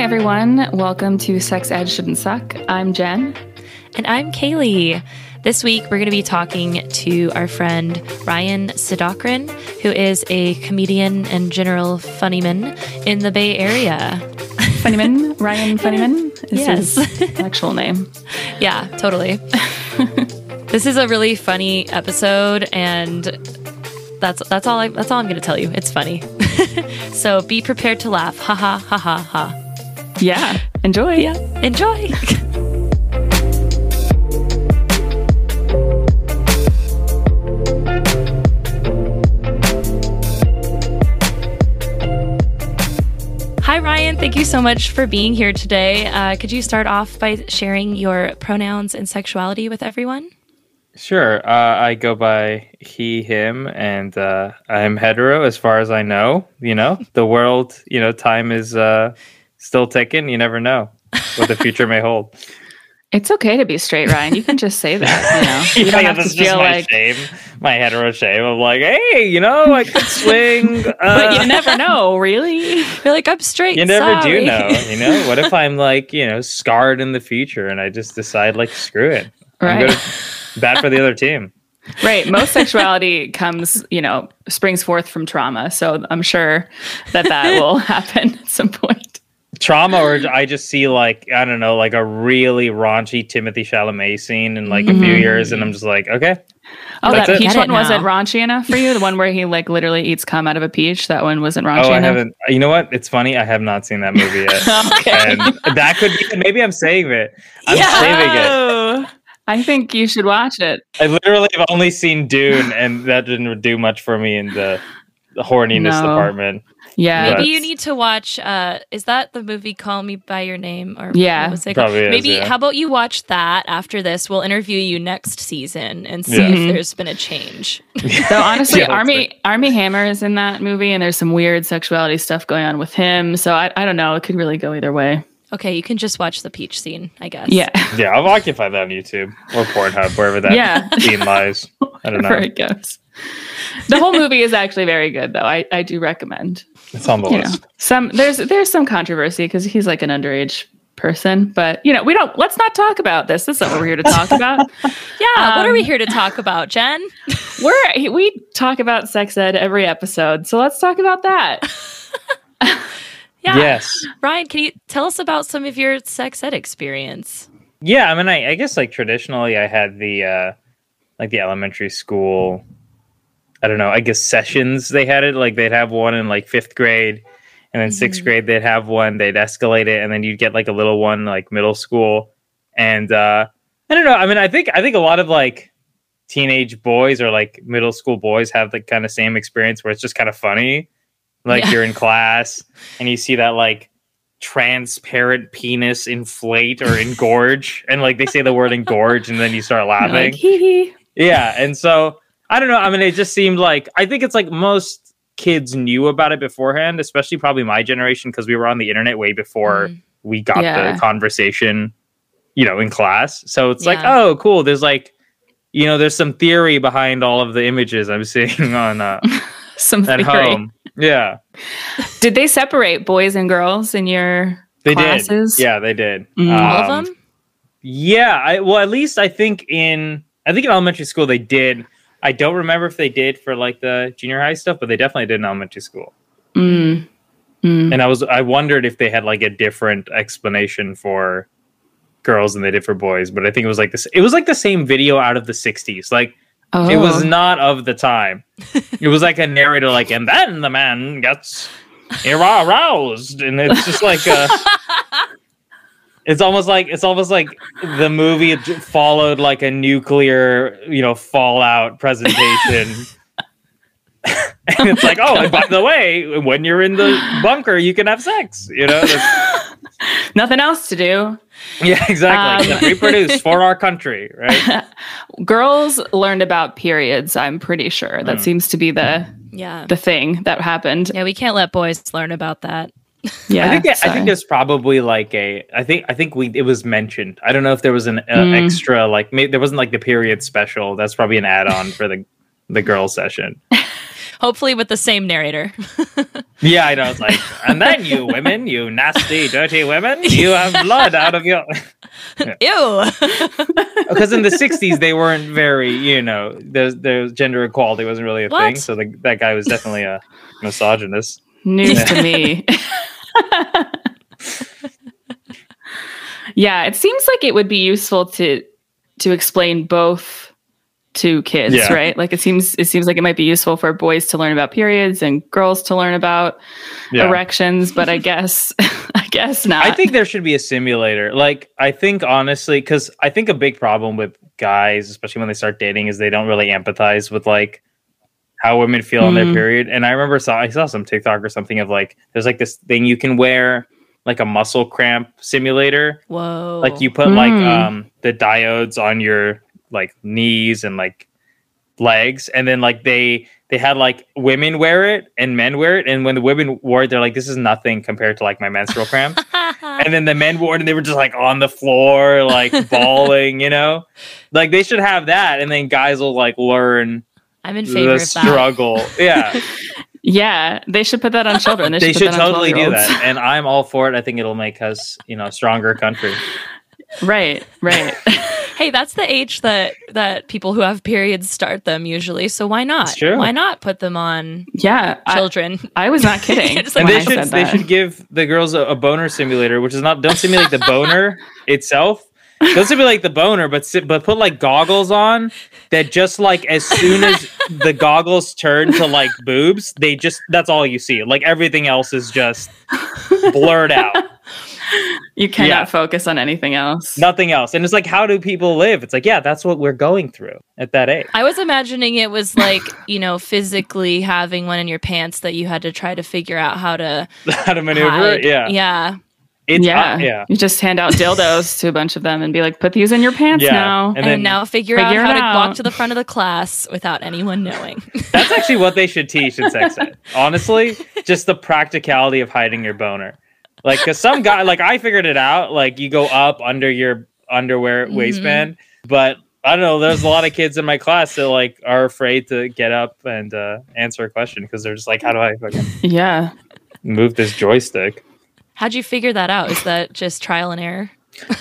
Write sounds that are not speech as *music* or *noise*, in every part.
everyone. Welcome to Sex Ed Shouldn't Suck. I'm Jen. And I'm Kaylee. This week, we're going to be talking to our friend Ryan Sidokrin, who is a comedian and general funnyman in the Bay Area. Funnyman? *laughs* Ryan Funnyman is Yes. his *laughs* actual name. Yeah, totally. *laughs* this is a really funny episode, and that's that's all I, that's all I'm going to tell you. It's funny, so be prepared to laugh. Ha ha ha ha ha. Yeah. Enjoy. Yeah, enjoy. *laughs* Hi, Ryan. Thank you so much for being here today. Uh, could you start off by sharing your pronouns and sexuality with everyone? Sure. Uh, I go by he, him, and uh, I'm hetero as far as I know. You know, the world, you know, time is uh, still ticking. You never know what the future may hold. *laughs* It's okay to be straight, Ryan. You can just say that. You know, *laughs* you don't yeah, have to that's just feel my like. shame, my hetero shame. I'm like, hey, you know, I could *laughs* swing. Uh, But you never know, really. You're like, I'm straight. you never sorry." do know. You know, what if I'm like, you know, scarred in the future and I just decide like, screw it, I'm Right. gonna bat for the other team. Right. Most sexuality comes, you know, springs forth from trauma. So I'm sure that that will happen at some point. Trauma or I just see like I don't know like a really raunchy Timothée Chalamet scene in like a few mm-hmm. years and I'm just like okay Oh, That's that it. peach one wasn't raunchy enough for you? The one where he like literally eats cum out of a peach? That one wasn't raunchy oh I enough? haven't you know what it's funny I have not seen that movie yet *laughs* Okay. and that could be maybe I'm saving it I'm saving it I think you should watch it. I literally have only seen Dune and that didn't do much for me in the, the horniness No. department Yeah. But- Maybe you need to watch. Uh, is that the movie Call Me by Your Name? Or Yeah. what was it? Probably is, Maybe yeah. how about you watch that after this? We'll interview you next season and see Yeah. if Mhm. there's been a change. *laughs* so honestly, Yeah, that's Armie Armie Hammer is in that movie, and there's some weird sexuality stuff going on with him. So I, I don't know. It could really go either way. Okay, you can just watch the peach scene, I guess. Yeah, yeah I'll occupy that on YouTube or Pornhub wherever that Yeah. scene lies I don't wherever *laughs* know it goes. The whole movie is actually very good, though. I, I do recommend. it's on the You know, list some there's there's some controversy because he's like an underage person, but you know we don't. Let's not talk about this. This is not what we're here to talk about. Yeah. *laughs* what are we Um, here to talk about, Jen? *laughs* We're we talk about sex ed every episode, so let's talk about that. *laughs* Yeah. yes Ryan, can you tell us about some of your sex ed experience? Yeah, I mean, I, I guess like traditionally, I had the uh, like the elementary school. I don't know. I guess sessions they had it like they'd have one in like fifth grade, and then 6th grade they'd have one. They'd escalate it, and then you'd get like a little one like middle school. And uh, I don't know. I mean, I think I think a lot of like teenage boys or like middle school boys have the kind of same experience where it's just kind of funny. Like Yeah. you're in class and you see that like transparent penis inflate or engorge and like they say the word engorge and then you start *laughs* laughing like yeah and so i don't know i mean it just seemed like i think it's like most kids knew about it beforehand especially probably my generation because we were on the internet way before Mhm. we got Yeah. the conversation you know in class so it's like oh cool there's like you know there's some theory behind all of the images i'm seeing *laughs* on uh, *laughs* Some at theory. home yeah Did they separate boys and girls in your they classes? did yeah they did Mm. All of Um, them? Yeah, I well at least I think in I think in elementary school they did. I don't remember if they did for like the junior high stuff, but they definitely did in elementary school. Mm. Mm. And I was I wondered if they had like a different explanation for girls than they did for boys, but I think it was like this it was like the same video out of the 60s. Like Oh. it was not of the time. *laughs* it was like a narrator like and then the man gets aroused and it's just like uh *laughs* it's almost like it's almost like the movie followed like a nuclear you know fallout presentation *laughs* and it's like oh and by the way when you're in the bunker you can have sex you know That's- *laughs* Nothing else to do. yeah exactly Um, Except reproduce for our country right *laughs* Girls learned about periods. I'm pretty sure that Mm. seems to be the Yeah. the thing that happened. Yeah, we can't let boys learn about that. Yeah, I think that, I think there's probably like a I think I think we it was mentioned. I don't know if there was an uh, Mm. extra like maybe there wasn't like the period special. That's probably an add-on for the the girl session. *laughs* Hopefully, with the same narrator. *laughs* Yeah, I know. It's like, and then you women, you nasty, dirty women, *laughs* you have blood out of your. Ew. Because in the '60s, they weren't very, you know, the the gender equality wasn't really a What? thing. So the, that guy was definitely a misogynist. News to me. *laughs* yeah, it seems like it would be useful to to explain both to kids, Yeah. right? Like it seems it seems like it might be useful for boys to learn about periods and girls to learn about Yeah. erections, but I guess *laughs* I guess not. I think there should be a simulator. Like, I think honestly, because I think a big problem with guys, especially when they start dating, is they don't really empathize with like how women feel on their Mhm. period. And I remember saw I saw some TikTok or something of like there's like this thing you can wear like a muscle cramp simulator. Whoa. Like you put like Mm. um the diodes on your like knees and like legs, and then like they they had like women wear it and men wear it, and when the women wore it, they're like, this is nothing compared to like my menstrual cramp. *laughs* and then the men wore it and they were just like on the floor, like bawling, you know? *laughs* Like they should have that, and then guys will like learn I'm in favor the of that. struggle. Yeah, *laughs* yeah, they should put that on children. They, they should, should put that on totally do that, and I'm all for it. I think it'll make us, you know, a stronger country. right, right. *laughs* Hey, that's the age that that people who have periods start them usually. So why not? True. Why not put them on yeah, children? I was not kidding. *laughs* It's And they should they should give the girls a, a boner simulator, which is not don't simulate the boner itself. Don't like the boner, but si- but put like goggles on that just like as soon as the goggles turn to like boobs, they just that's all you see. Like everything else is just blurred out. You cannot Yeah. focus on anything else. Nothing else. And it's like, how do people live? It's like, yeah, that's what we're going through at that age. I was imagining it was like, you know, physically having one in your pants that you had to try to figure out how to *laughs* how to maneuver. hide. Yeah. Yeah. It's yeah. uh, yeah. You just hand out dildos to a bunch of them and be like, put these in your pants Yeah. now. And And, then- now figure, Figure out how it to out. walk to the front of the class without anyone knowing. *laughs* That's actually what they should teach in sex ed. Honestly, just the practicality of hiding your boner. Like, cause some guy, like I figured it out. Like you go up under your underwear Mhm. waistband, but I don't know. There's a lot of kids in my class that like are afraid to get up and uh, answer a question because they're just like, how do I fucking *laughs* yeah. move this joystick? How'd you figure that out? Is that just trial and error?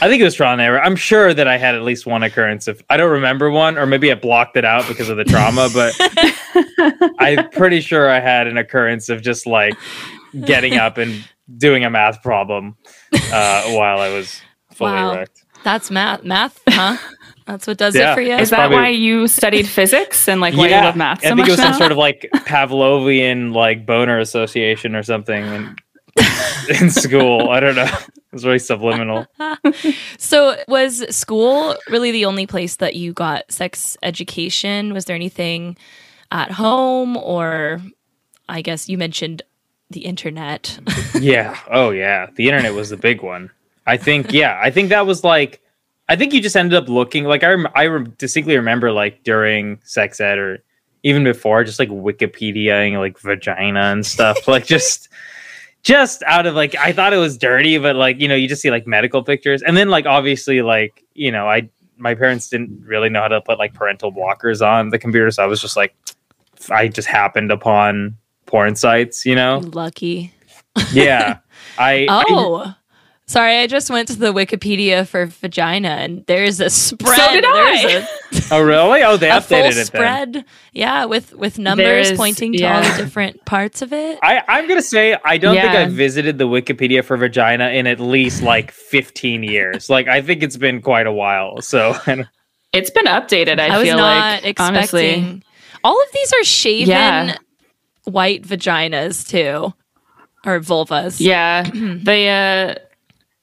I think it was trial and error. I'm sure that I had at least one occurrence. If I don't remember one, or maybe I blocked it out because of the trauma, but *laughs* I'm pretty sure I had an occurrence of just like getting up and doing a math problem uh, while I was fully Wow. erect. That's math. Math, huh? That's what does Yeah. it for you? Is that probably- why you studied physics and like why you love math so I think much it was some sort of like Pavlovian like boner association or something in, *laughs* in school. I don't know. It was very subliminal. *laughs* So, was school really the only place that you got sex education? Was there anything at home, or I guess you mentioned the internet? *laughs* yeah. Oh, yeah. The internet was the big one. I think. Yeah. I think that was like. I think you just ended up looking like I. Rem- I rem- distinctly remember like during sex ed or even before, just like Wikipediaing like vagina and stuff. like just. Just out of like, I thought it was dirty, but like, you know, you just see like medical pictures. And then, like, obviously, like, you know, I, my parents didn't really know how to put like parental blockers on the computer. So I was just like, I just happened upon porn sites, you know? Lucky. Yeah. I, I- *laughs* Oh. Sorry, I just went to the Wikipedia for vagina, and there's a spread. So did I. *laughs* Oh really? Oh, they a, a full updated it then. spread. Yeah, with with numbers is- pointing to all the different parts of it. I, I'm gonna say I don't think I've visited the Wikipedia for vagina in at least like 15 years. Like I think it's been quite a while. So *laughs* It's been updated, I, I was feel not like. expecting. Honestly. All of these are shaven Yeah. white vaginas too, or vulvas. Yeah. *clears throat* the uh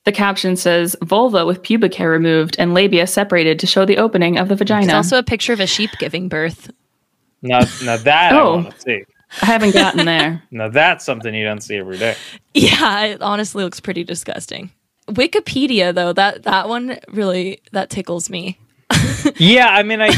the caption says vulva with pubic hair removed and labia separated to show the opening of the There's vagina. also a picture of a sheep giving birth. now, now that I Oh. want to see. I haven't gotten there. *laughs* Now that's something you don't see every day. Yeah, it honestly looks pretty disgusting. Wikipedia though, that that one really that tickles me. *laughs* Yeah, I mean, I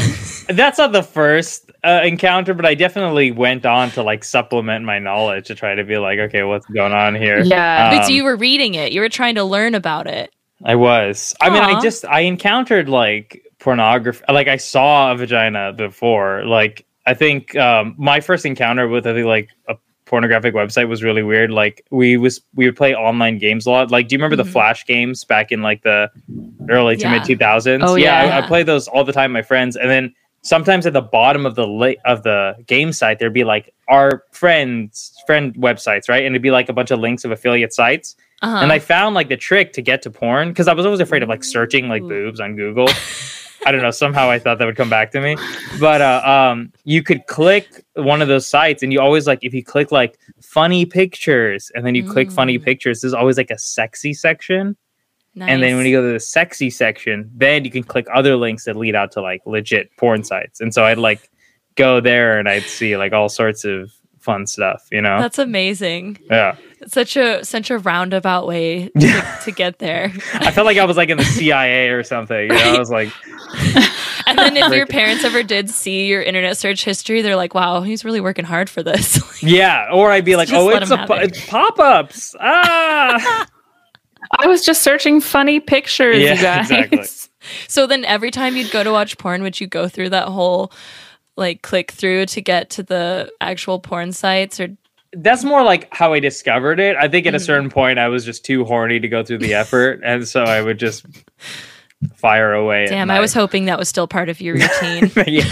that's not the first uh, encounter, but I definitely went on to like supplement my knowledge to try to be like, okay, what's going on here? Yeah. Wait, so Um, you were reading it. You were trying to learn about it. I was. I mean, I just I encountered like pornography. Like I saw a vagina before. Like I think um, my first encounter with I think like a pornographic website was really weird. Like we was we would play online games a lot. Like, do you remember Mhm. the Flash games back in like the early to Yeah. mid two thousands? Oh, yeah, I, yeah. I played those all the time. with My friends, and then sometimes at the bottom of the la- of the game site there'd be like our friends friend websites, right? And it'd be like a bunch of links of affiliate sites. Uh-huh. And I found like the trick to get to porn because I was always afraid of like searching like Ooh. boobs on Google. *laughs* I don't know. Somehow I thought that would come back to me, but uh, um, you could click one of those sites, and you always like if you click like funny pictures, and then you click funny Mm. pictures. There's always like a sexy section, and then when you go to the sexy section, then you can click other links that lead out to like legit porn sites. And so I'd like go there, and I'd see like all sorts of fun stuff. You know? That's amazing. yeah. Such a such a roundabout way to, *laughs* to get there. I felt like I was like in the CIA or something. You know? I was like. *laughs* And then if your parents ever did see your internet search history, they're like, "Wow, he's really working hard for this." *laughs* Yeah, or I'd be like, "Oh, it's a it. it's pop-ups." Ah, I was just searching funny pictures, Yeah, you *laughs* guys. exactly. so then every time you'd go to watch porn, would you go through that whole like click through to get to the actual porn sites or that's more like how I discovered it. I think at a Mhm. certain point, I was just too horny to go through the *laughs* effort, and so I would just fire away. at Damn, I was hoping that was still part of your routine. *laughs* yeah,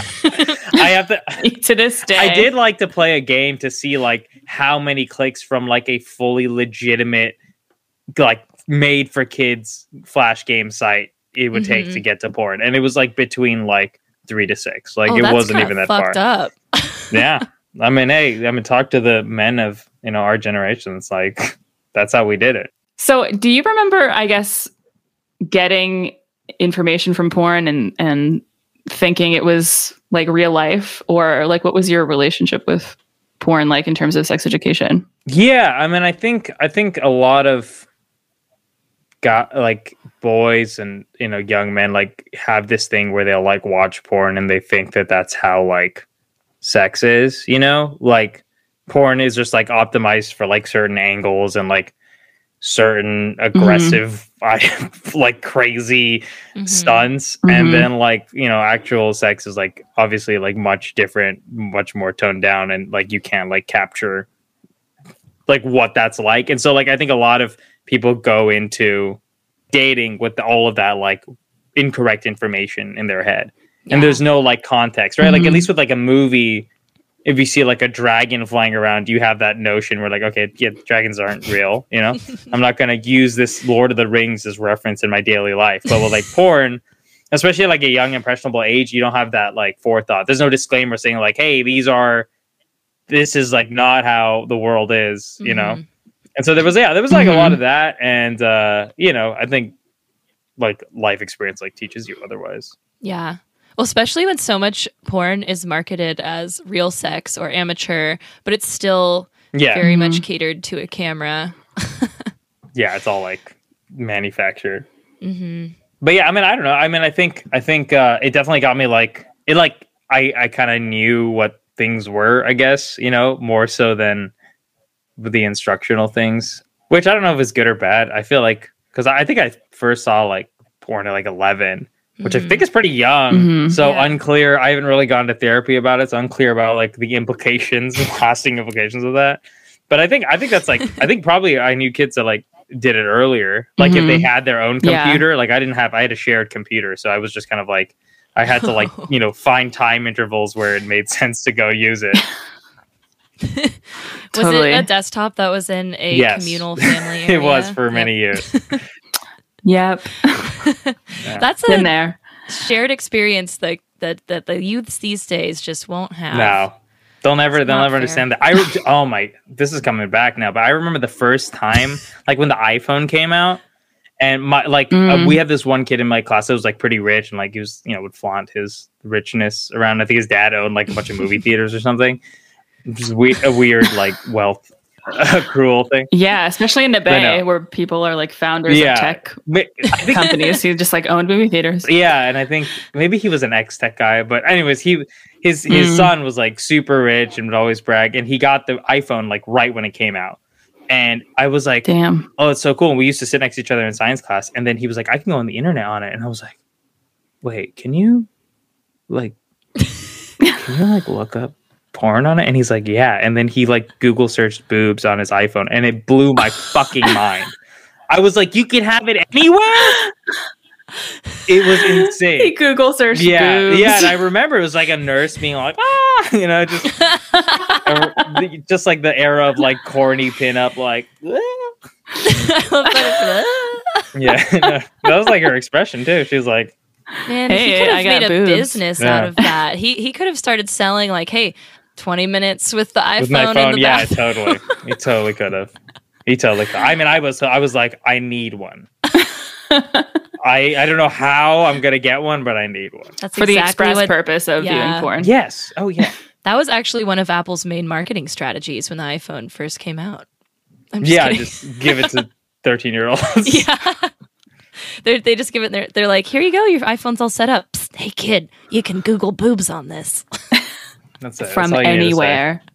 I have to. to this day. I did like to play a game to see like how many clicks from like a fully legitimate, like made for kids flash game site it would take Mhm. to get to porn, and it was like between like three to six. Like oh, it wasn't even that far. up. *laughs* yeah. I mean, hey, I mean, talk to the men of you know our generation. It's like *laughs* that's how we did it. So, do you remember, I guess, getting information from porn and and thinking it was like real life or like what was your relationship with porn like in terms of sex education? Yeah, I mean, I think I think a lot of got like boys and you know young men like have this thing where they'll like watch porn and they think that that's how like sex is. You know, like porn is just like optimized for like certain angles and like certain aggressive *laughs* like crazy Mhm. stunts Mhm. and then like you know actual sex is like obviously like much different much more toned down and like you can't like capture like what that's like. And so like i think a lot of people go into dating with all of that like incorrect information in their head. And there's no like context right? Like at Mhm. least with like a movie if you see like a dragon flying around you have that notion where like okay yeah dragons aren't real you know? *laughs* I'm not going to use this lord of the rings as reference in my daily life. But with like porn especially at like a young impressionable age you don't have that like forethought. There's no disclaimer saying like hey these are this is like not how the world is you know Mhm. and so there was yeah there was like a lot Mhm. of that and uh you know i think like life experience like teaches you otherwise Yeah. Well, especially when so much porn is marketed as real sex or amateur, but it's still yeah very Mhm. much catered to a camera. *laughs* yeah it's all like manufactured hmm but yeah i mean i don't know i mean i think i think uh it definitely got me like it like i i kind of knew what things were i guess you know more so than the instructional things which i don't know if it's good or bad i feel like because i think i first saw like porn at like 11 which i Mhm. think is pretty young Mhm. so Yeah. unclear i haven't really gone to therapy about it it's unclear about like the implications the lasting implications of that but i think i think that's like i think probably i knew kids that like did it earlier like if they Mhm. had their own Yeah. computer like i didn't have i had a shared computer so i was just kind of like i had to like *laughs* you know find time intervals where it made sense to go use it *laughs* Was it a desktop that was in a Yes. communal family? *laughs* it was for Yep. many years Yep. That's Been a there. shared experience that, that that the youths these days just won't have. no they'll never It's they'll never fair. understand that i re- oh my this is coming back now but i remember the first time like when the iphone came out and my like uh, Mm. we had this one kid in my class that was like pretty rich and like he was you know would flaunt his richness around i think his dad owned like a bunch of movie *laughs* theaters or something just we- a weird like wealth *laughs* a cruel thing Yeah, especially in the. Bay where people are like founders Yeah. of tech think companies who just like owned movie theaters. yeah and i think maybe he was an ex-tech guy but anyways he his his Mm. son was like super rich and would always brag and he got the iphone like right when it came out and i was like Damn. oh it's so cool and we used to sit next to each other in science class and then he was like i can go on the internet on it and i was like wait can you like *laughs* can you like look up porn on it? And he's like, yeah. And then he like Google searched boobs on his iPhone, and it blew my fucking *laughs* mind. I was like, you can have it anywhere. *laughs* It was *laughs* He insane. Google searched Yeah, boobs. yeah, and I remember it was like a nurse being like, ah, *laughs* you know, just *laughs* just like the era of like corny pinup, like, "Ah." I love that. yeah, no, that was like her expression too. She was like, Man, Hey, he could have got made a boobs. business Yeah. out of that. He he could have started selling like, hey, twenty minutes with the iPhone, with my in phone, the yeah, bathroom. totally, he totally could have. He totally. Could. I mean, I was, I was like, I need one. I, I don't know how I'm gonna get one, but I need one. That's for the exactly express what purpose of Yeah. viewing porn. Yes. Oh yeah. *laughs* that was actually one of Apple's main marketing strategies when the iPhone first came out. I'm just yeah. kidding. Just give it to *laughs* thirteen year olds. *laughs* yeah. They're, they just give it. They're, they're like, here you go. Your iPhone's all set up. Psst, hey kid, you can Google boobs on this. That's it. From That's all you need to say. anywhere. *laughs*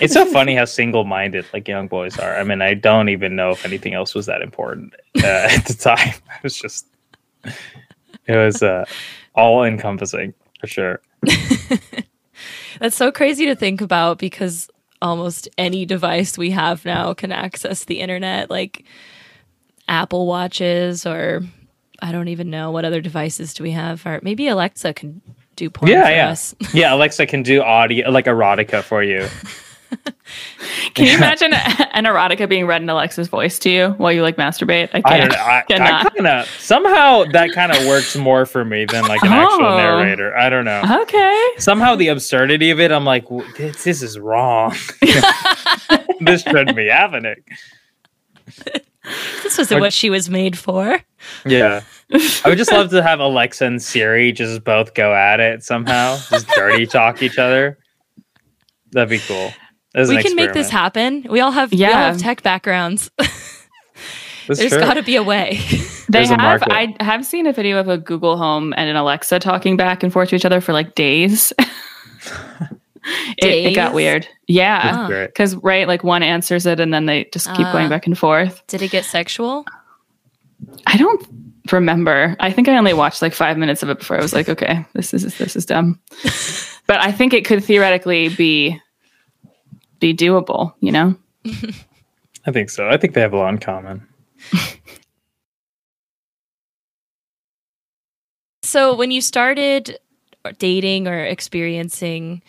It's so *laughs* funny how single minded like young boys are. I mean, I don't even know if anything else was that important uh, *laughs* at the time. It was just, it was uh, all encompassing for sure. That's so crazy to think about because almost any device we have now can access the internet, like Apple Watches or I don't even know what other devices do we have. Or maybe Alexa can do porn Yeah, for yeah. us. *laughs* Yeah, Alexa can do audio like erotica for you. Can you imagine an erotica being read in Alexa's voice to you while you like masturbate? I can't. I don't know. I, I kind of somehow that kind of works more for me than like an actual Oh. narrator. I don't know. Okay. Somehow the absurdity of it, I'm like, this, this is wrong. *laughs* *laughs* this shouldn't be happening. This wasn't what she was made for. Yeah. I would just love to have Alexa and Siri just both go at it somehow, just dirty talk each other. That'd be cool. As we an can make this happen. We all have we all Yeah. have tech backgrounds. *laughs* That's There's true. got to be a way. They There's a have. market. I have seen a video of a Google Home and an Alexa talking back and forth to each other for like days. *laughs* it, it got weird. Yeah. That's great. Because, right, like one answers it and then they just keep Ah. going back and forth. Did it get sexual? I don't remember. I think I only watched like five minutes of it before I was like, okay, this is this is dumb. *laughs* but I think it could theoretically be be doable, you know? I think so. I think they have a lot in common. *laughs* So when you started dating or experiencing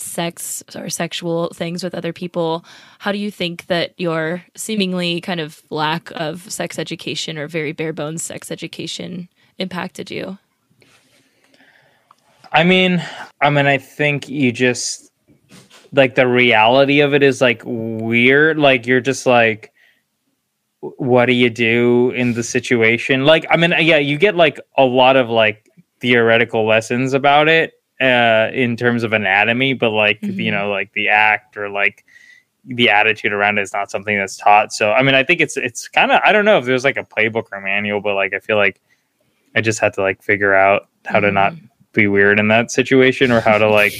sex or sexual things with other people, how do you think that your seemingly kind of lack of sex education or very bare bones sex education impacted you? I mean, I mean, I think you just like the reality of it is like weird. Like you're just like, what do you do in the situation? Like, I mean, yeah, you get like a lot of like theoretical lessons about it uh, in terms of anatomy, but like you Mhm. know, like the act or like the attitude around it is not something that's taught. So, I mean, I think it's it's kind of I don't know if there's like a playbook or manual, but like I feel like I just had to like figure out how to not be weird in that situation or how to like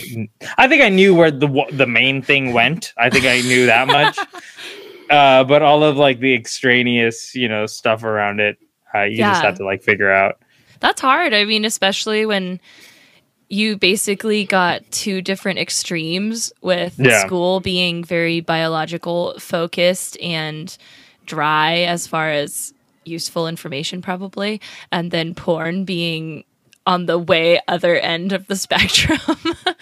I think I knew where the the main thing went. I think I knew that much. *laughs* uh but all of like the extraneous, you know, stuff around it, uh, you just have to like figure out. That's hard. I mean, especially when you basically got two different extremes with Yeah. school being very biological focused and dry as far as useful information probably and then porn being on the way other end of the *laughs* spectrum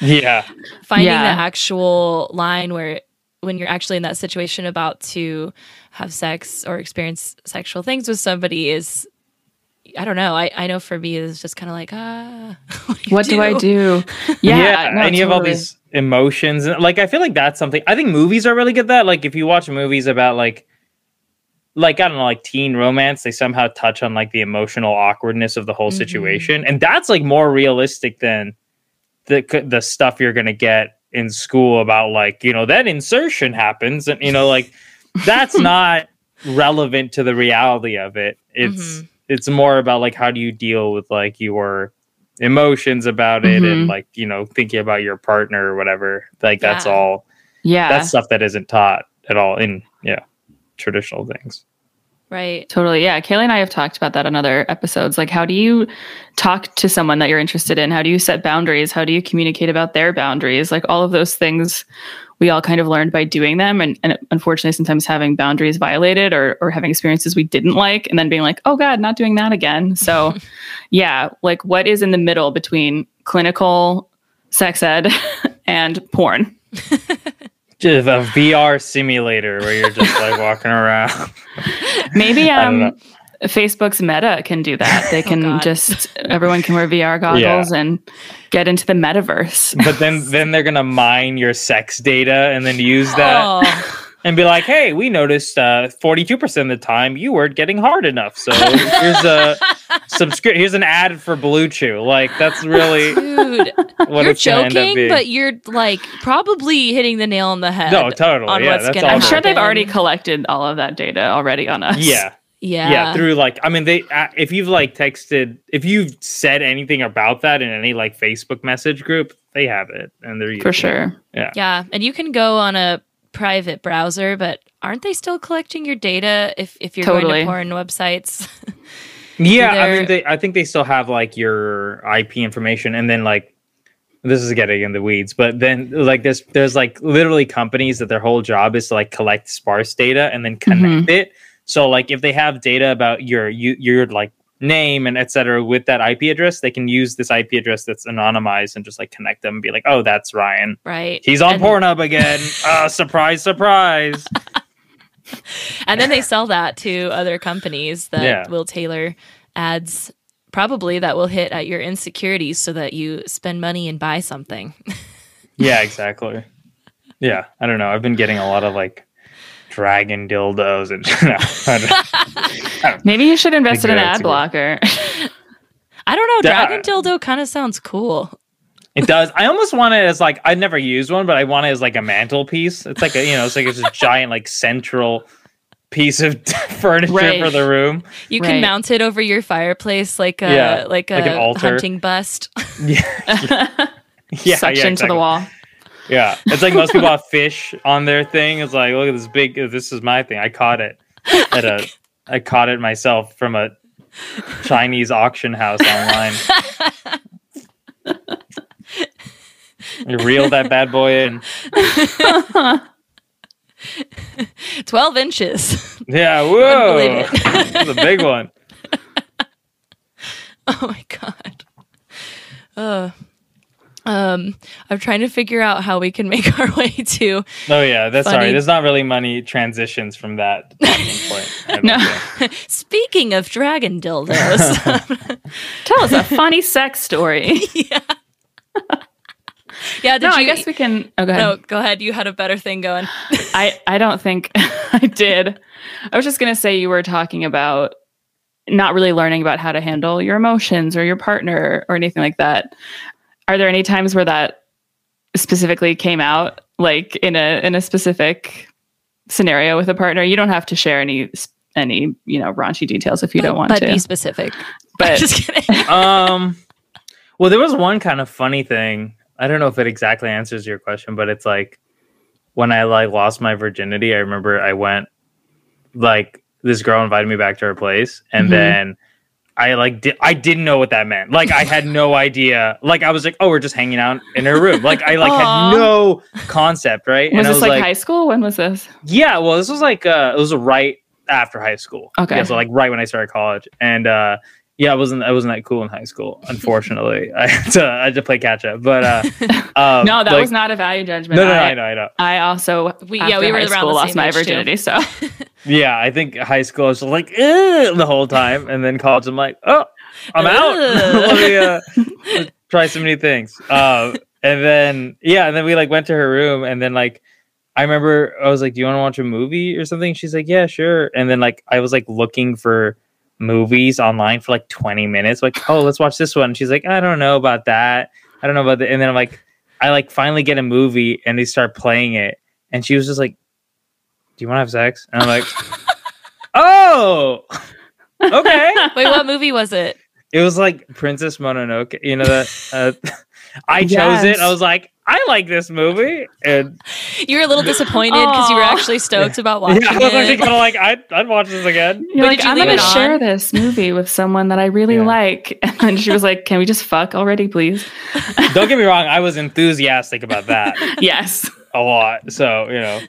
Yeah. finding Yeah. the actual line where when you're actually in that situation about to have sex or experience sexual things with somebody is I don't know. I, I know for me it's just kind of like ah, *laughs* What do I do? *laughs* Yeah. yeah no, and you have all these emotions and like I feel like that's something I think movies are really good at that. Like if you watch movies about like like I don't know, like teen romance, they somehow touch on like the emotional awkwardness of the whole Mhm. situation, and that's like more realistic than the the stuff you're gonna get in school about like you know that insertion happens, and you know like that's *laughs* not relevant to the reality of it. It's Mhm. It's more about like how do you deal with like your emotions about it and Mhm. like you know thinking about your partner or whatever. Like that's Yeah. all Yeah. that's stuff that isn't taught at all in yeah traditional things Right. Totally. Yeah. Kaylee and I have talked about that on other episodes. Like, how do you talk to someone that you're interested in? How do you set boundaries? How do you communicate about their boundaries? Like, all of those things we all kind of learned by doing them. And, and unfortunately, sometimes having boundaries violated or, or having experiences we didn't like and then being like, oh God, not doing that again. So, *laughs* yeah, like, what is in the middle between clinical sex ed *laughs* and porn? *laughs* Just a VR simulator where you're just like walking around. *laughs* Maybe um Facebook's Meta can do that. They *laughs* can God. just everyone can wear VR goggles and get into the metaverse. But then then they're gonna mine your sex data and then use that Oh, *laughs* and be like, hey, we noticed uh, 42% of the time you weren't getting hard enough. So here's a *laughs* subscription. Here's an ad for BlueChew. Like that's really *laughs* dude, what you're it's gonna end up joking, but you're like probably hitting the nail on the head. no, totally. on yeah, what's that's gonna all. I'm sure they've already collected all of that data already on us. Yeah, Yeah. yeah. Through like, I mean, they uh, if you've like texted, if you've said anything about that in any like Facebook message group, they have it and they're using For it. Yeah. Yeah, and you can go on a private browser, but aren't they still collecting your data if if you're going to porn websites? *laughs* Yeah, I mean, they, I think they still have like your IP information, and then like this is getting in the weeds, but then like there's there's like literally companies that their whole job is to like collect sparse data and then connect mm-hmm. it. So like if they have data about your you, your like name and et cetera with that IP address, they can use this IP address that's anonymized and just like connect them and be like, oh, that's Ryan. right. He's on and, Pornhub again. uh, *laughs* surprise, surprise. *laughs* And then they sell that to other companies that Yeah. will tailor ads probably that will hit at your insecurities so that you spend money and buy something. *laughs* Yeah, exactly. Yeah, I don't know. I've been getting a lot of like dragon dildos and *laughs* no, *laughs* Maybe you should invest in an ad blocker. *laughs* I don't know, Yeah. Dragon Dildo kind of sounds cool. it does. I almost want it as like I never used one, but I want it as like a mantelpiece. It's like a you know, it's like it's a giant like central piece of furniture Right. for the room. You can Right. mount it over your fireplace like a Yeah, like a like an altar. hunting bust. Yeah, yeah, Suction yeah, to the wall. Yeah, it's like most people *laughs* have fish on their thing. It's like, look at this big. This is my thing. I caught it at a. *laughs* I caught it myself from a Chinese auction house online. you reel that bad boy in. *laughs* 12 inches. Yeah, whoa, that's a big one. Oh my god. Uh, um, I'm trying to figure out how we can make *laughs* our way to. Oh yeah, that's Funny. sorry. There's not really money transitions from that *laughs* point. I don't No. *laughs* Speaking of dragon dildos, Tell us a funny sex story. yeah, yeah. Did no, you? I guess we can. Oh, go ahead. no, go ahead. You had a better thing going. I, I don't think I did. I was just going to say you were talking about not really learning about how to handle your emotions or your partner or anything like that. Are there any times where that specifically came out like in a in a specific scenario with a partner? You don't have to share any any, you know, raunchy details if you don't want but to. But be specific. *laughs* but Just kidding. *laughs* um well there was one kind of funny thing i don't know if it exactly answers your question but it's like when i like lost my virginity i remember i went like this girl invited me back to her place and Mhm. then i like di- i didn't know what that meant like i had no idea like i was like oh we're just hanging out in her room like i like Aw. had no concept right was and this i was like, high school? When was this? yeah, well, this was like uh it was right after high school. Okay. Yeah, so like right when I started college. And uh yeah, I wasn't I wasn't that cool in high school, unfortunately. *laughs* I had to I had to play catch up. But uh *laughs* um, no, that like- was not a value judgment. No, no, no, I, I know, I know. I also We- yeah, we were high around school the lost same my age, too. virginity. So *laughs* Yeah, I think high school I was like the whole time. And then college I'm like, oh, I'm out. Let me uh try some new things. Um and then yeah, and then we like went to her room and then like I remember I was like, "Do you want to watch a movie or something?" She's like, "Yeah, sure." And then like I was like looking for movies online for like 20 minutes, like, "Oh, let's watch this one." She's like, "I don't know about that. I don't know about that." And then I'm like, I like finally get a movie and they start playing it, and she was just like, "Do you want to have sex?" And I'm like, *laughs* "Oh, okay." *laughs* Wait, what movie was it? It was like Princess Mononoke. You know that uh, *laughs* I chose it. I was like, I like this movie, and You were a little disappointed because you were actually stoked about watching yeah, I was actually kind of like, I'd, I'd watch this again. You're But like, did you I'm gonna it on? share this movie with someone that I really Yeah. like. *laughs* And then she was like, Can we just fuck already, please? *laughs* Don't get me wrong, I was enthusiastic about that yes. a lot. So you know,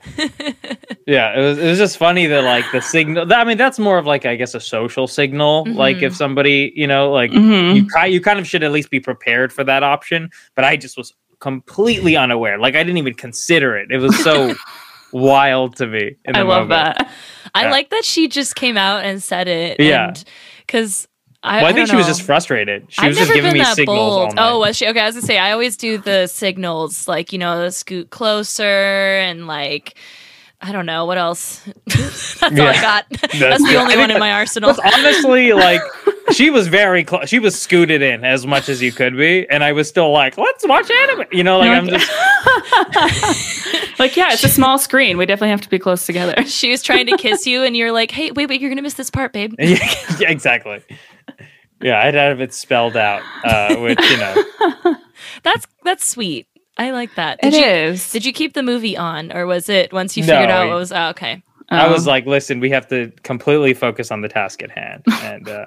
yeah, it was it was just funny that like the signal. I mean, that's more of like I guess a social signal. Like if somebody, you know, like Mhm. you ki- you kind of should at least be prepared for that option. But I just was completely unaware. Like I didn't even consider it. It was so *laughs* wild to me. I love moment. that. I Yeah. like that she just came out and said it. Yeah. Because I, Well, I, I think she was just frustrated. She I've was just giving me signals. Oh, was she? Okay, I was gonna say I always do the signals, like you know, scoot closer and like I don't know what else. *laughs* That's all I got. That's, That's- the only one in my arsenal. But honestly, like *laughs* she was very close. She was scooted in as much as you could be, and I was still like, "Let's watch anime." You know, like You're I'm just *laughs* Like, yeah, it's a small screen. We definitely have to be close together. *laughs* she was trying to kiss you, and you're like, "Hey, wait, wait, you're gonna miss this part, babe." yeah, *laughs* yeah, exactly. Yeah, I'd have it spelled out, uh, which you know, That's that's sweet. I like that. It Did is. you, Did you keep the movie on, or was it once you figured No, out I- what was? Oh, okay. I was Um, like, "Listen, we have to completely focus on the task at hand." And uh,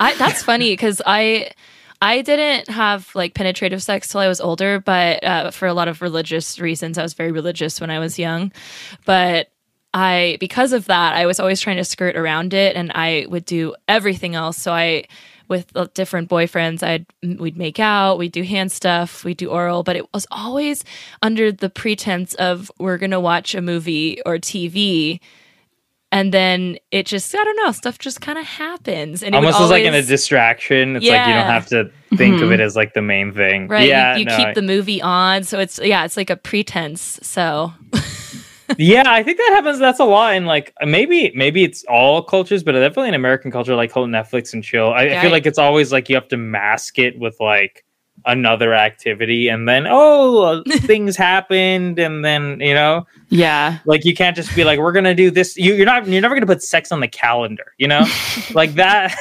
I, that's funny because I I didn't have like penetrative sex till I was older, but uh, for a lot of religious reasons, I was very religious when I was young. But I because of that, I was always trying to skirt around it, and I would do everything else. So I with uh, different boyfriends i'd we'd make out we'd do hand stuff we'd do oral but it was always under the pretense of we're gonna watch a movie or tv and then it just i don't know stuff just kind of happens and it would almost as like in a distraction. It's like you don't have to think of Mhm. it as like the main thing. right Yeah. you, you no, keep I- the movie on so it's yeah it's like a pretense so *laughs* yeah, I think that happens. That's a lot in like maybe maybe it's all cultures, but definitely in American culture, like whole Netflix and chill. I, I feel I- like it's always like you have to mask it with like another activity, and then oh, *laughs* things happened, and then you know, yeah. like you can't just be like, we're gonna do this. You, you're not. You're never gonna put sex on the calendar. You know, *laughs* like that.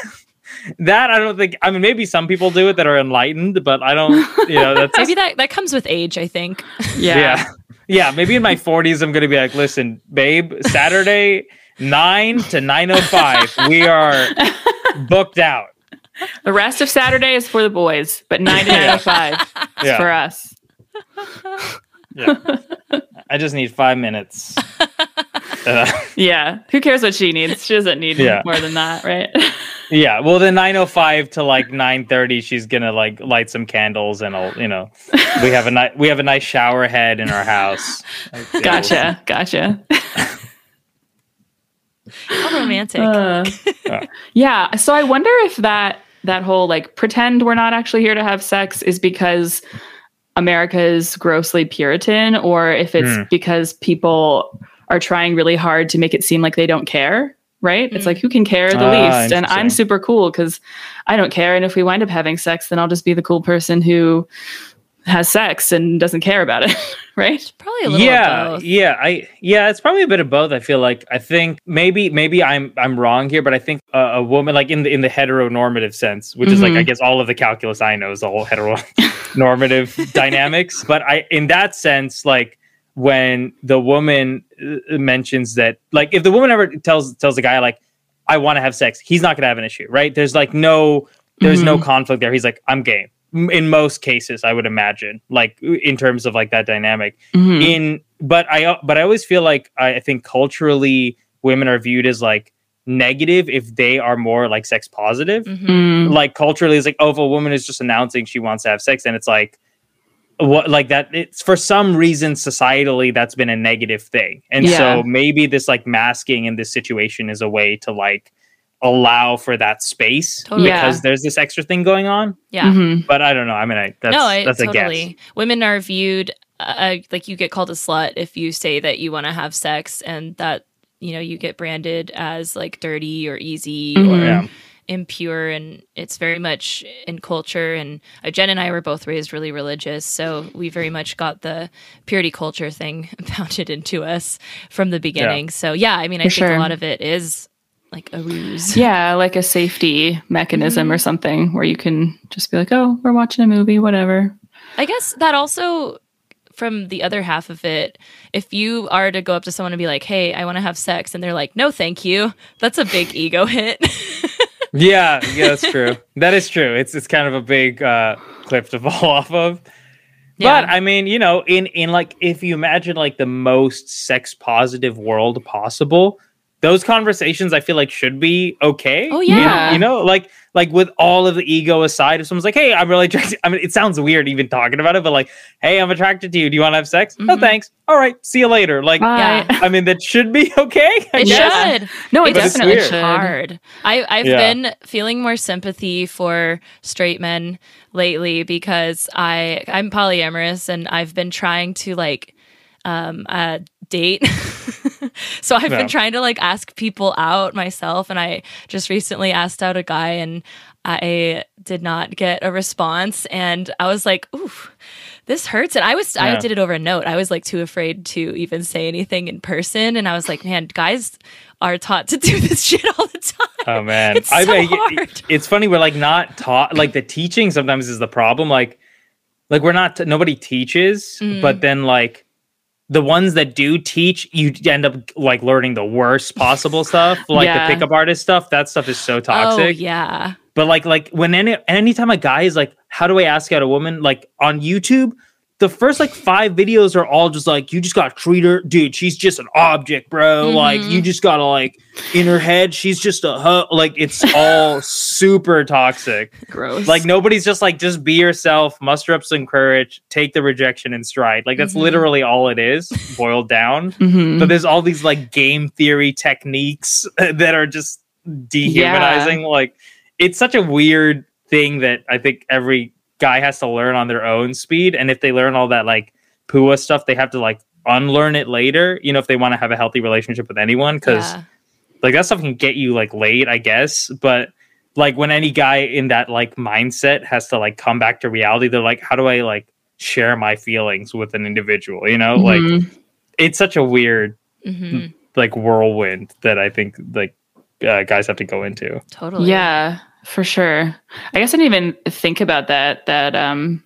That I don't think. I mean, maybe some people do it that are enlightened, but I don't. You know, that's *laughs* maybe that that comes with age i think Yeah. yeah. Yeah, maybe in my 40s I'm going to be like, "Listen, babe, Saturday 9 to 9:05, we are booked out." The rest of Saturday is for the boys, but 9 to *laughs* 905 is Yeah. for us. *laughs* Yeah. I just need 5 minutes. *laughs* Uh, Yeah. Who cares what she needs? She doesn't need Yeah. more than that, right? yeah, well then 9:05 to like 9:30 she's going to like light some candles and I'll, you know, we have a nice we have a nice shower head in our house. Like, you know, gotcha. Gotcha. how romantic Uh, Yeah. yeah. So I wonder if that that whole like pretend we're not actually here to have sex is because America is grossly Puritan, or if it's Hmm. because people are trying really hard to make it seem like they don't care. Right? It's Mm. like who can care the Ah, least, and I'm super cool because I don't care. And if we wind up having sex, then I'll just be the cool person who has sex and doesn't care about it. *laughs* right? probably a little yeah of both. yeah i yeah it's probably a bit of both i feel like i think maybe maybe i'm i'm wrong here but i think a, a woman like in the in the heteronormative sense which is like i Mhm. guess all of the calculus i know is the whole heteronormative *laughs* dynamics but i in that sense like when the woman uh, mentions that like if the woman ever tells tells the guy like i want to have sex he's not gonna have an issue right there's like no there's no conflict there he's like i'm game M- in most cases i would imagine like in terms of like that dynamic Mhm. in but i but i always feel like i I think culturally women are viewed as like negative if they are more like sex positive Mhm. Mm. like culturally it's like oh if a woman is just announcing she wants to have sex and it's like what like that it's for some reason societally that's been a negative thing and Yeah. so maybe this like masking in this situation is a way to like allow for that space Totally. Yeah. because there's this extra thing going on yeah Mhm. but i don't know i mean I, that's no, I, that's a totally. guess Women are viewed uh, like you get called a slut if you say that you want to have sex, and that you know you get branded as like dirty or easy Mhm. or yeah impure, and it's very much in culture. And uh, Jen and I were both raised really religious, so we very much got the purity culture thing *laughs* pounded into us from the beginning. So yeah, I mean, I For think sure. a lot of it is like a ruse. *laughs* Yeah, like a safety mechanism or something where you can just be like, oh, we're watching a movie, whatever. I guess that also from the other half of it, if you are to go up to someone and be like, "Hey, I want to have sex," and they're like, "No, thank you," that's a big *laughs* ego hit. *laughs* Yeah, yeah, that's true. that is true. It's it's kind of a big uh, cliff to fall off of. Yeah. But I mean, you know, in in like if you imagine like the most sex positive world possible, those conversations I feel like should be okay. Oh, You know- yeah. you know, like like with all of the ego aside, if someone's like, "Hey, I'm really attracted," I mean, it sounds weird even talking about it, but like, "Hey, I'm attracted to you. Do you want to have sex?" No, Mhm. thanks. All right, see you later. Like, Bye. Yeah. I mean, that should be *laughs* okay. I it guess. should. No, it It's But definitely should. hard. I, I've Yeah. been feeling more sympathy for straight men lately because I I'm polyamorous and I've been trying to like um uh date. *laughs* *laughs* so I've Yeah. been trying to like ask people out myself and I just recently asked out a guy and I did not get a response and I was like, ooh, this hurts. And I was I did it over a note. I was like too afraid to even say anything in person. And I was like, man, guys are taught to do *laughs* this shit all the time. Oh man, It's so mean, hard. It's funny we're like not taught. Like the teaching sometimes is the problem. Like, like we're not. nobody teaches, Mm. but then like the ones that do teach, you end up like learning the worst possible stuff. Like Yeah. the pickup artist stuff. That stuff is so toxic. Oh toxic. yeah. But like like when any anytime a guy is like, how do I ask out a woman? Like on YouTube, the first like five videos are all just like, you just gotta treat her, dude. She's just an object, bro. Like Mhm. you just gotta like in her head, she's just a hu-. like it's all *laughs* super toxic. Gross. Like nobody's just like just be yourself, muster up some courage, take the rejection in stride. Like that's Mhm. literally all it is, boiled down. *laughs* Mhm. But there's all these like game theory techniques *laughs* that are just dehumanizing. Like it's such a weird thing that I think every guy has to learn on their own speed. And if they learn all that like pua stuff, they have to like unlearn it later, you know, if they want to have a healthy relationship with anyone. Cause Yeah. like that stuff can get you like late, I guess. But like when any guy in that like mindset has to like come back to reality, they're like, how do I like share my feelings with an individual? You know, like Mhm. it's such a weird Mhm. like whirlwind that I think like uh, guys have to go into. Totally. Yeah, for sure. I guess I didn't even think about that. That um,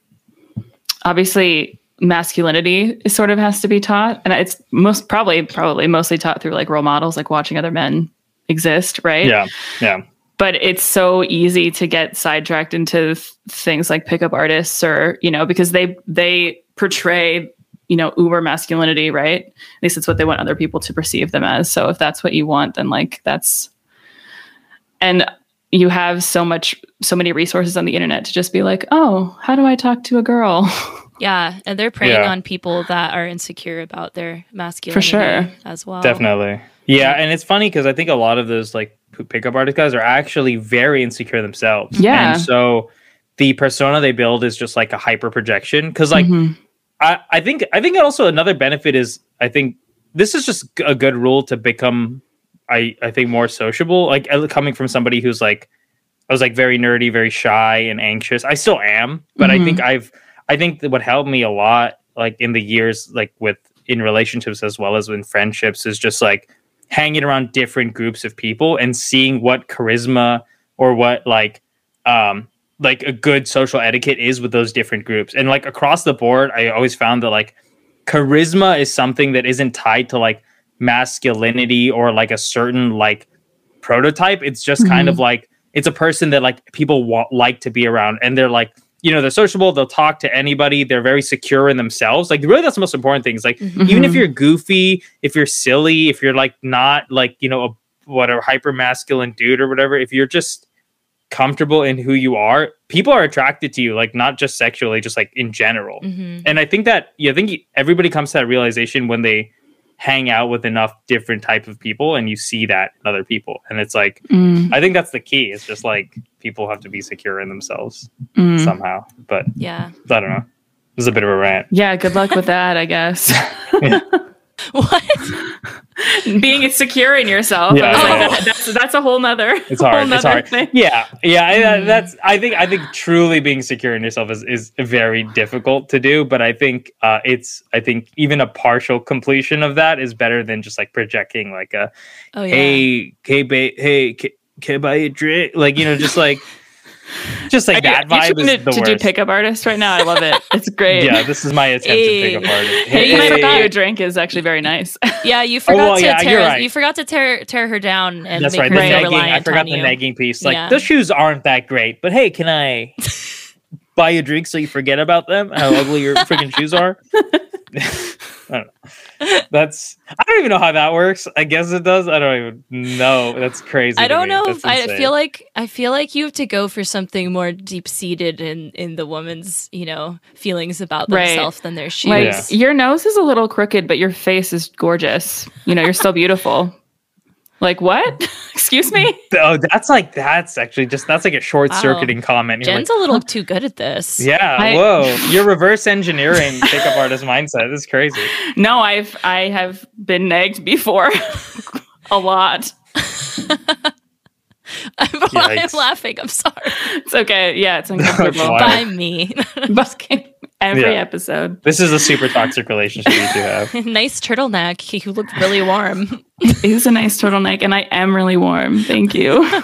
obviously masculinity is sort of has to be taught, and it's most probably probably mostly taught through like role models, like watching other men exist, right? Yeah, yeah, But it's so easy to get sidetracked into th- things like pickup artists, or you know, because they they portray you know uber masculinity, right? At least it's what they want other people to perceive them as. So if that's what you want, then like that's and you have so much so many resources on the internet to just be like oh how do i talk to a girl *laughs* Yeah. And they're preying Yeah. on people that are insecure about their masculinity for sure. as well. definitely. Yeah, and it's funny because I think a lot of those like pickup artist guys are actually very insecure themselves. Yeah. and so the persona they build is just like a hyper projection. Because like Mhm. I, I think I think also another benefit is I think this is just a good rule to become I I think more sociable. Like coming from somebody who's like I was like very nerdy, very shy and anxious. I still am, but I Mhm. think I've I think that what helped me a lot like in the years like with in relationships as well as in friendships is just like hanging around different groups of people and seeing what charisma or what like um like a good social etiquette is with those different groups. And like across the board, I always found that like charisma is something that isn't tied to like masculinity or like a certain like prototype. It's just kind Mhm. of like it's a person that like people wa- like to be around and they're like you know they're sociable they'll talk to anybody they're very secure in themselves like really that's the most important thing is like Mhm. even if Mhm. you're goofy if you're silly if you're like not like you know a whatever hyper masculine dude or whatever if you're just comfortable in who you are people are attracted to you like not just sexually just like in general Mhm. and i think that yeah, i think everybody comes to that realization when they hang out with enough different type of people and you see that in other people. And it's like Mm, i think that's the key. It's just like people have to be secure in themselves mm. somehow. But Yeah. i don't know. This is a bit of a rant. Yeah good luck with that i guess *laughs* *laughs* *laughs* What? being insecure in yourself. Yeah, oh. like, that's that's a whole nother it's hard whole it's hard thing. yeah yeah I, Mhm. that's i think i think truly being secure in yourself is is very difficult to do but i think uh it's i think even a partial completion of that is better than just like projecting like a Oh yeah. hey, hey, ba- hey, can, can I buy a drink? Like, you know, just like, *laughs* just like Are you- that you vibe trying is to, the to do pickup artist right now. I love it. It's *laughs* great. yeah, this is my attempt Hey. to pick apart. Hey, you forgot your drink is actually very nice. *laughs* Yeah, you oh, forgot well, to yeah, tear right. you forgot to tear tear her down and That's make right. her The feel nagging. reliant I forgot the you. nagging piece. Like Yeah. the shoes aren't that great, but hey, can I buy you a drink so you forget about them? How ugly your freaking shoes are. I know. That's I don't even know how that works. I guess it does. I don't even know. That's crazy. I don't know. If, I feel like I feel like you have to go for something more deep seated in in the woman's you know feelings about Right. than their shoes. like Yeah. your nose is a little crooked, but your face is gorgeous. You know, you're still beautiful. Like what? *laughs* Excuse me? Oh, that's like that's actually just that's like a short circuiting comment. You're Jen's like, a little too good at this. yeah, I- whoa, *laughs* you're reverse engineering pickup artist mindset. This is crazy. No, I've I have been nagged before. *laughs* a lot. I'm, I'm laughing. I'm sorry. It's okay. Yeah, it's uncomfortable. Wow. By me. But every Yeah. episode. This is a super toxic relationship you two have. *laughs* nice turtleneck. *laughs* You look really warm. It is a nice turtleneck, and I am really warm. Thank you. *laughs*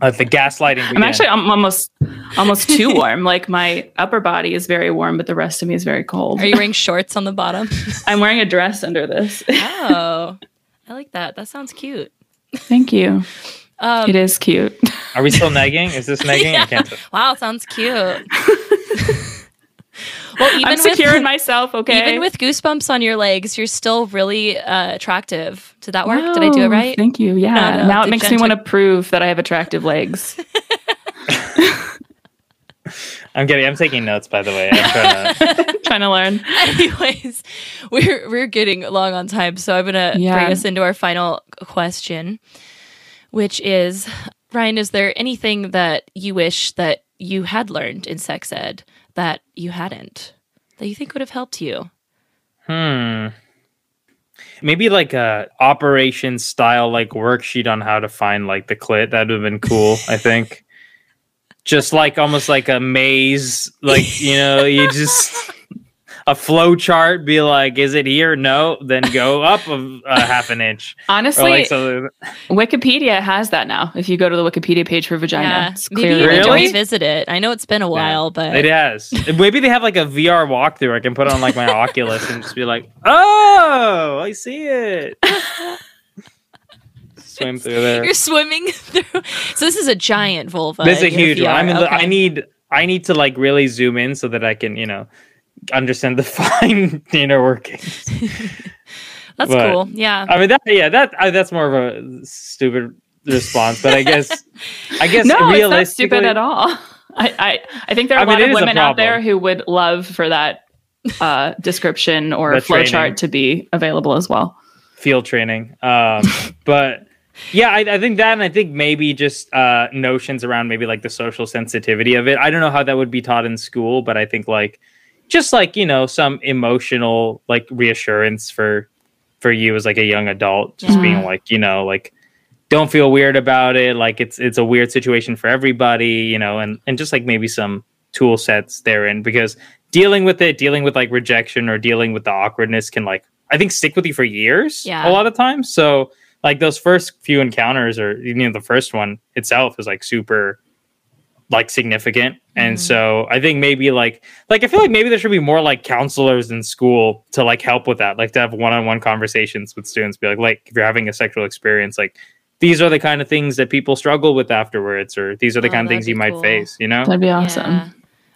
Uh, the gaslighting. I'm actually I'm almost almost too warm. Like my upper body is very warm, but the rest of me is very cold. Are you wearing shorts on the bottom? I'm wearing a dress under this. Oh, I like that. That sounds cute. Thank you. Um, It is cute. Are we still nagging? Is this nagging? I can't. tell. Wow, sounds cute. *laughs* well, even I'm with, secure in *laughs* myself. Okay. even with goosebumps on your legs, you're still really uh, attractive. Did that work? Did I do it right? Thank you. Yeah. No, no, now it did makes Jen me want to prove that I have attractive legs. *laughs* I'm getting. I'm taking notes. By the way, I'm trying to. Trying to learn. Anyways, we're we're getting long on time, so I'm gonna Yeah. bring us into our final question, which is Ryan, is there anything that you wish that you had learned in sex ed that you hadn't? That you think would have helped you? Hmm. Maybe like a operation style like worksheet on how to find like the clit. That would have been cool. I think. *laughs* Just like almost like a maze, like you know, you just *laughs* a flow chart. Be like, is it here? No, then go up a, a half an inch. *laughs* Honestly, like so. Wikipedia has that now. If you go to the Wikipedia page for vagina, Yeah, it's maybe clearly you need to Really? revisit it. I know it's been a while, but It has. Maybe they have like a VR walkthrough. I can put on like my *laughs* Oculus and just be like, "Oh, I see it." *laughs* Swim through there. you're swimming through. So this is a giant vulva. This is a in your huge one. I mean, Okay. I need I need to like really zoom in so that I can, you know, understand the *laughs* fine inner workings. *laughs* That's but- cool. Yeah. I mean, that yeah, that I, that's more of a stupid response, but I guess I *laughs* guess no, it's not stupid at all. I, I, I think there are I a mean, lot of women out there who would love for that uh, description or The flow chart to be available as well. field training. Um, but yeah, I, I think that, and I think maybe just uh, notions around maybe like the social sensitivity of it. I don't know how that would be taught in school, but I think like just like you know some emotional like reassurance for for you as like a young adult, just Yeah. being like you know like don't feel weird about it. Like it's it's a weird situation for everybody, you know, and and just like maybe some tool sets therein because dealing with it, dealing with like rejection or dealing with the awkwardness can like I think stick with you for years Yeah. a lot of times. So like those first few encounters or you know the first one itself is like super like significant. And Mhm. so I think maybe like like I feel like maybe there should be more like counselors in school to like help with that, like to have one-on-one conversations with students be like like if you're having a sexual experience like these are the kind of things that people struggle with afterwards or these are the Oh, kind of things be you might face, you know? That'd be awesome. Yeah.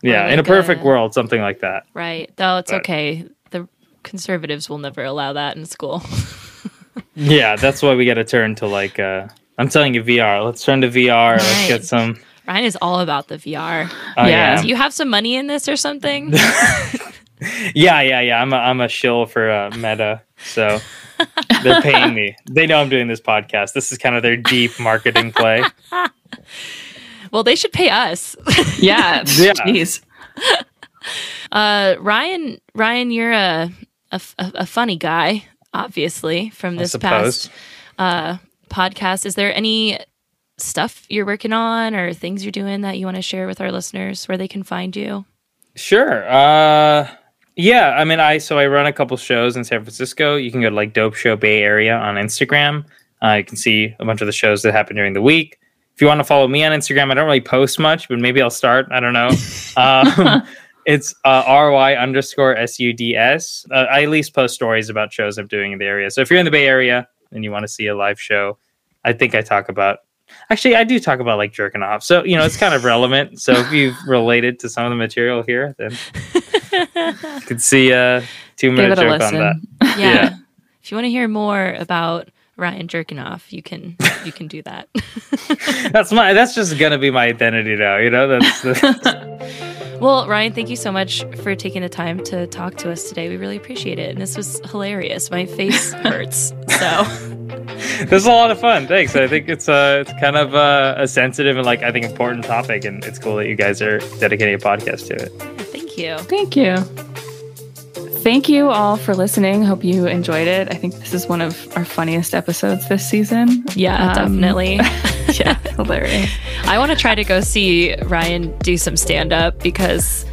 Yeah, Or in a perfect a- world something like that. Right. Though it's But- okay. The conservatives will never allow that in school. *laughs* Yeah, that's why we got to turn to like uh I'm telling you VR. Let's turn to VR. Let's Right. get some Ryan is all about the VR. Oh, Yeah. Do you have some money in this or something? *laughs* Yeah, yeah, yeah. I'm a, I'm a shill for uh, Meta, so they're paying me. They know I'm doing this podcast. This is kind of their deep marketing play. *laughs* well, they should pay us. *laughs* Yeah. Yeah. Jeez. Uh, Ryan, Ryan, you're a a funny guy, obviously, from this past uh, podcast. Is there any stuff you're working on or things you're doing that you want to share with our listeners where they can find you? Sure. Uh, yeah. I mean, I so I run a couple shows in San Francisco. You can go to like Dope Show Bay Area on Instagram. Uh, you can see a bunch of the shows that happen during the week. if you want to follow me on Instagram, I don't really post much, but maybe I'll start. I don't know. *laughs* Um, it's uh, ry underscore suds. Uh, I at least post stories about shows I'm doing in the area. So if you're in the Bay Area and you want to see a live show, I think I talk about. Actually, I do talk about like jerking off. So you know, it's kind of relevant. So if you've *laughs* related to some of the material here, then *laughs* you could see a two minute joke on that. *laughs* Yeah. Yeah. If you want to hear more about Ryan jerking off, you can you can do that. That's my. That's just gonna be my identity now. You know, that's. The, well, Ryan, thank you so much for taking the time to talk to us today. We really appreciate it. And this was hilarious. My face *laughs* hurts. So *laughs* this is a lot of fun. Thanks. I think it's uh it's kind of uh, a sensitive and like I think important topic, and it's cool that you guys are dedicating a podcast to it. thank you. Thank you. Thank you all for listening. Hope you enjoyed it. I think this is one of our funniest episodes this season. Yeah, Um, definitely. *laughs* *laughs* Yeah, hilarious. I want to try to go see Ryan do some stand up because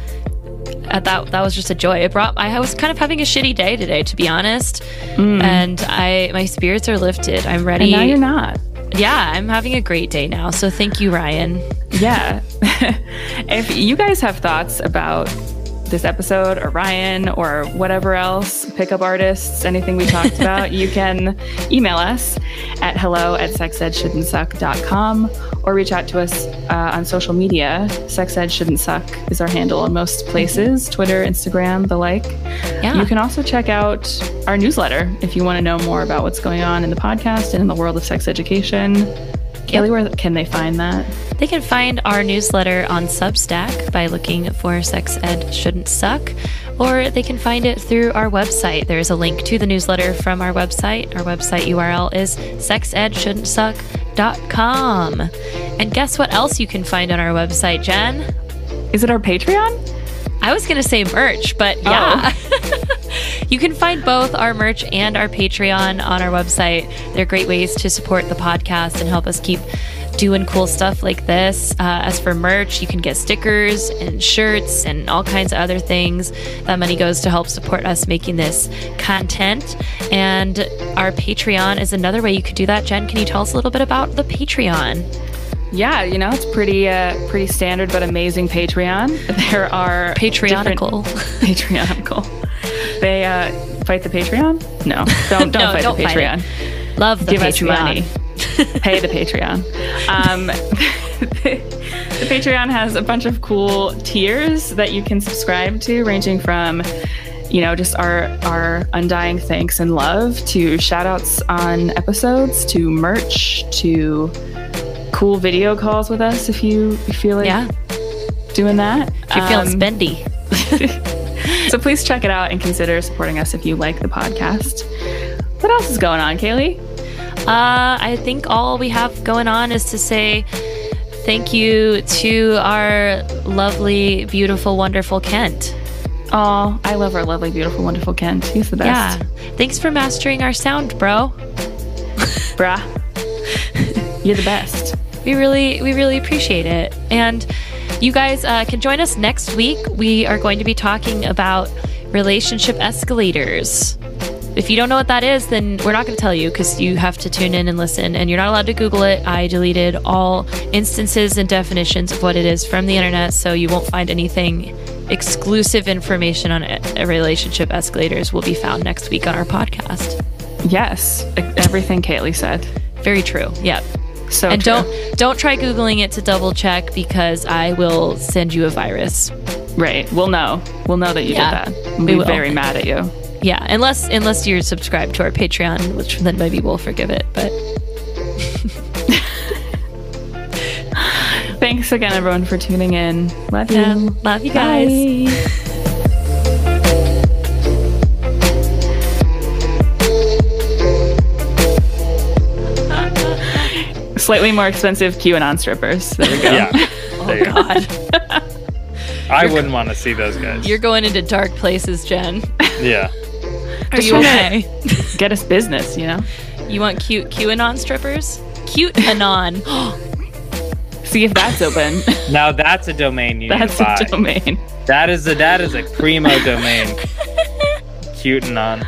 at that that was just a joy. It brought I was kind of having a shitty day today, to be honest, mm. and I my spirits are lifted. I'm ready. And now you're not. yeah, I'm having a great day now. So thank you, Ryan. Yeah. *laughs* if you guys have thoughts about this episode or Ryan or whatever else, pickup artists, anything we talked *laughs* about, you can email us at hello at sexedshouldn'tsuck.com or reach out to us uh, on social media. Sex Ed Shouldn't Suck is our handle in most places Twitter, Instagram, the like. Yeah. You can also check out our newsletter if you want to know more about what's going on in the podcast and in the world of sex education. Kaylee, where can they find that? They can find our newsletter on Substack by looking for Sex Ed Shouldn't Suck, or they can find it through our website. There's a link to the newsletter from our website. Our website URL is sexedshouldn'tsuck.com. And guess what else you can find on our website, Jen? Is it our Patreon? I was going to say merch, but oh. yeah. *laughs* *laughs* you can find both our merch and our Patreon on our website. They're great ways to support the podcast and help us keep doing cool stuff like this. Uh, as for merch, you can get stickers and shirts and all kinds of other things. That money goes to help support us making this content. And our Patreon is another way you could do that. Jen, can you tell us a little bit about the Patreon? Yeah, you know, it's pretty uh pretty standard but amazing Patreon. *laughs* There are Patreonical. *laughs* Patreonical. They uh fight the Patreon? No. Don't don't *laughs* No, fight don't the Patreon. it. Love the Give Patreon. us money. *laughs* Pay the Patreon. Um *laughs* the Patreon has a bunch of cool tiers that you can subscribe to, ranging from you know, just our our undying thanks and love to shout outs on episodes, to merch, to cool video calls with us if you, feel like Yeah, doing that. if you're feeling Um, spendy. So please check it out and consider supporting us if you like the podcast. What else is going on, Kaylee? Uh, I think all we have going on is to say thank you to our lovely, beautiful, wonderful Kent. Oh, I love our lovely, beautiful, wonderful Kent. He's the best. Yeah. Thanks for mastering our sound, bro. *laughs* Brah. You're the best. We really, we really appreciate it. And you guys uh, can join us next week. We are going to be talking about relationship escalators. If you don't know what that is, then we're not going to tell you because you have to tune in and listen, and you're not allowed to Google it. I deleted all instances and definitions of what it is from the internet, so you won't find anything. Exclusive information on it, relationship escalators will be found next week on our podcast. Yes, everything Kaylee said. Very true. Yep. So and true. don't don't try googling it to double check because I will send you a virus. right. We'll know. We'll know that you Yeah, did that. We'll we be will. very mad at you. Yeah, unless unless you're subscribed to our Patreon, which then maybe we'll forgive it. But *laughs* Thanks again, everyone, for tuning in. Love yeah, you. love you guys. Slightly more expensive QAnon strippers. There we go. Yeah. *laughs* There oh, you go. God, *laughs* I wouldn't want to see those guys. you're going into dark places, Jen. *laughs* yeah. Are you trying okay? Get us business, you know? You want cute QAnon strippers? Cute anon. *gasps* See if that's open. Now that's a domain you that's need to buy. a domain. That is a that is a primo domain. Cute and on.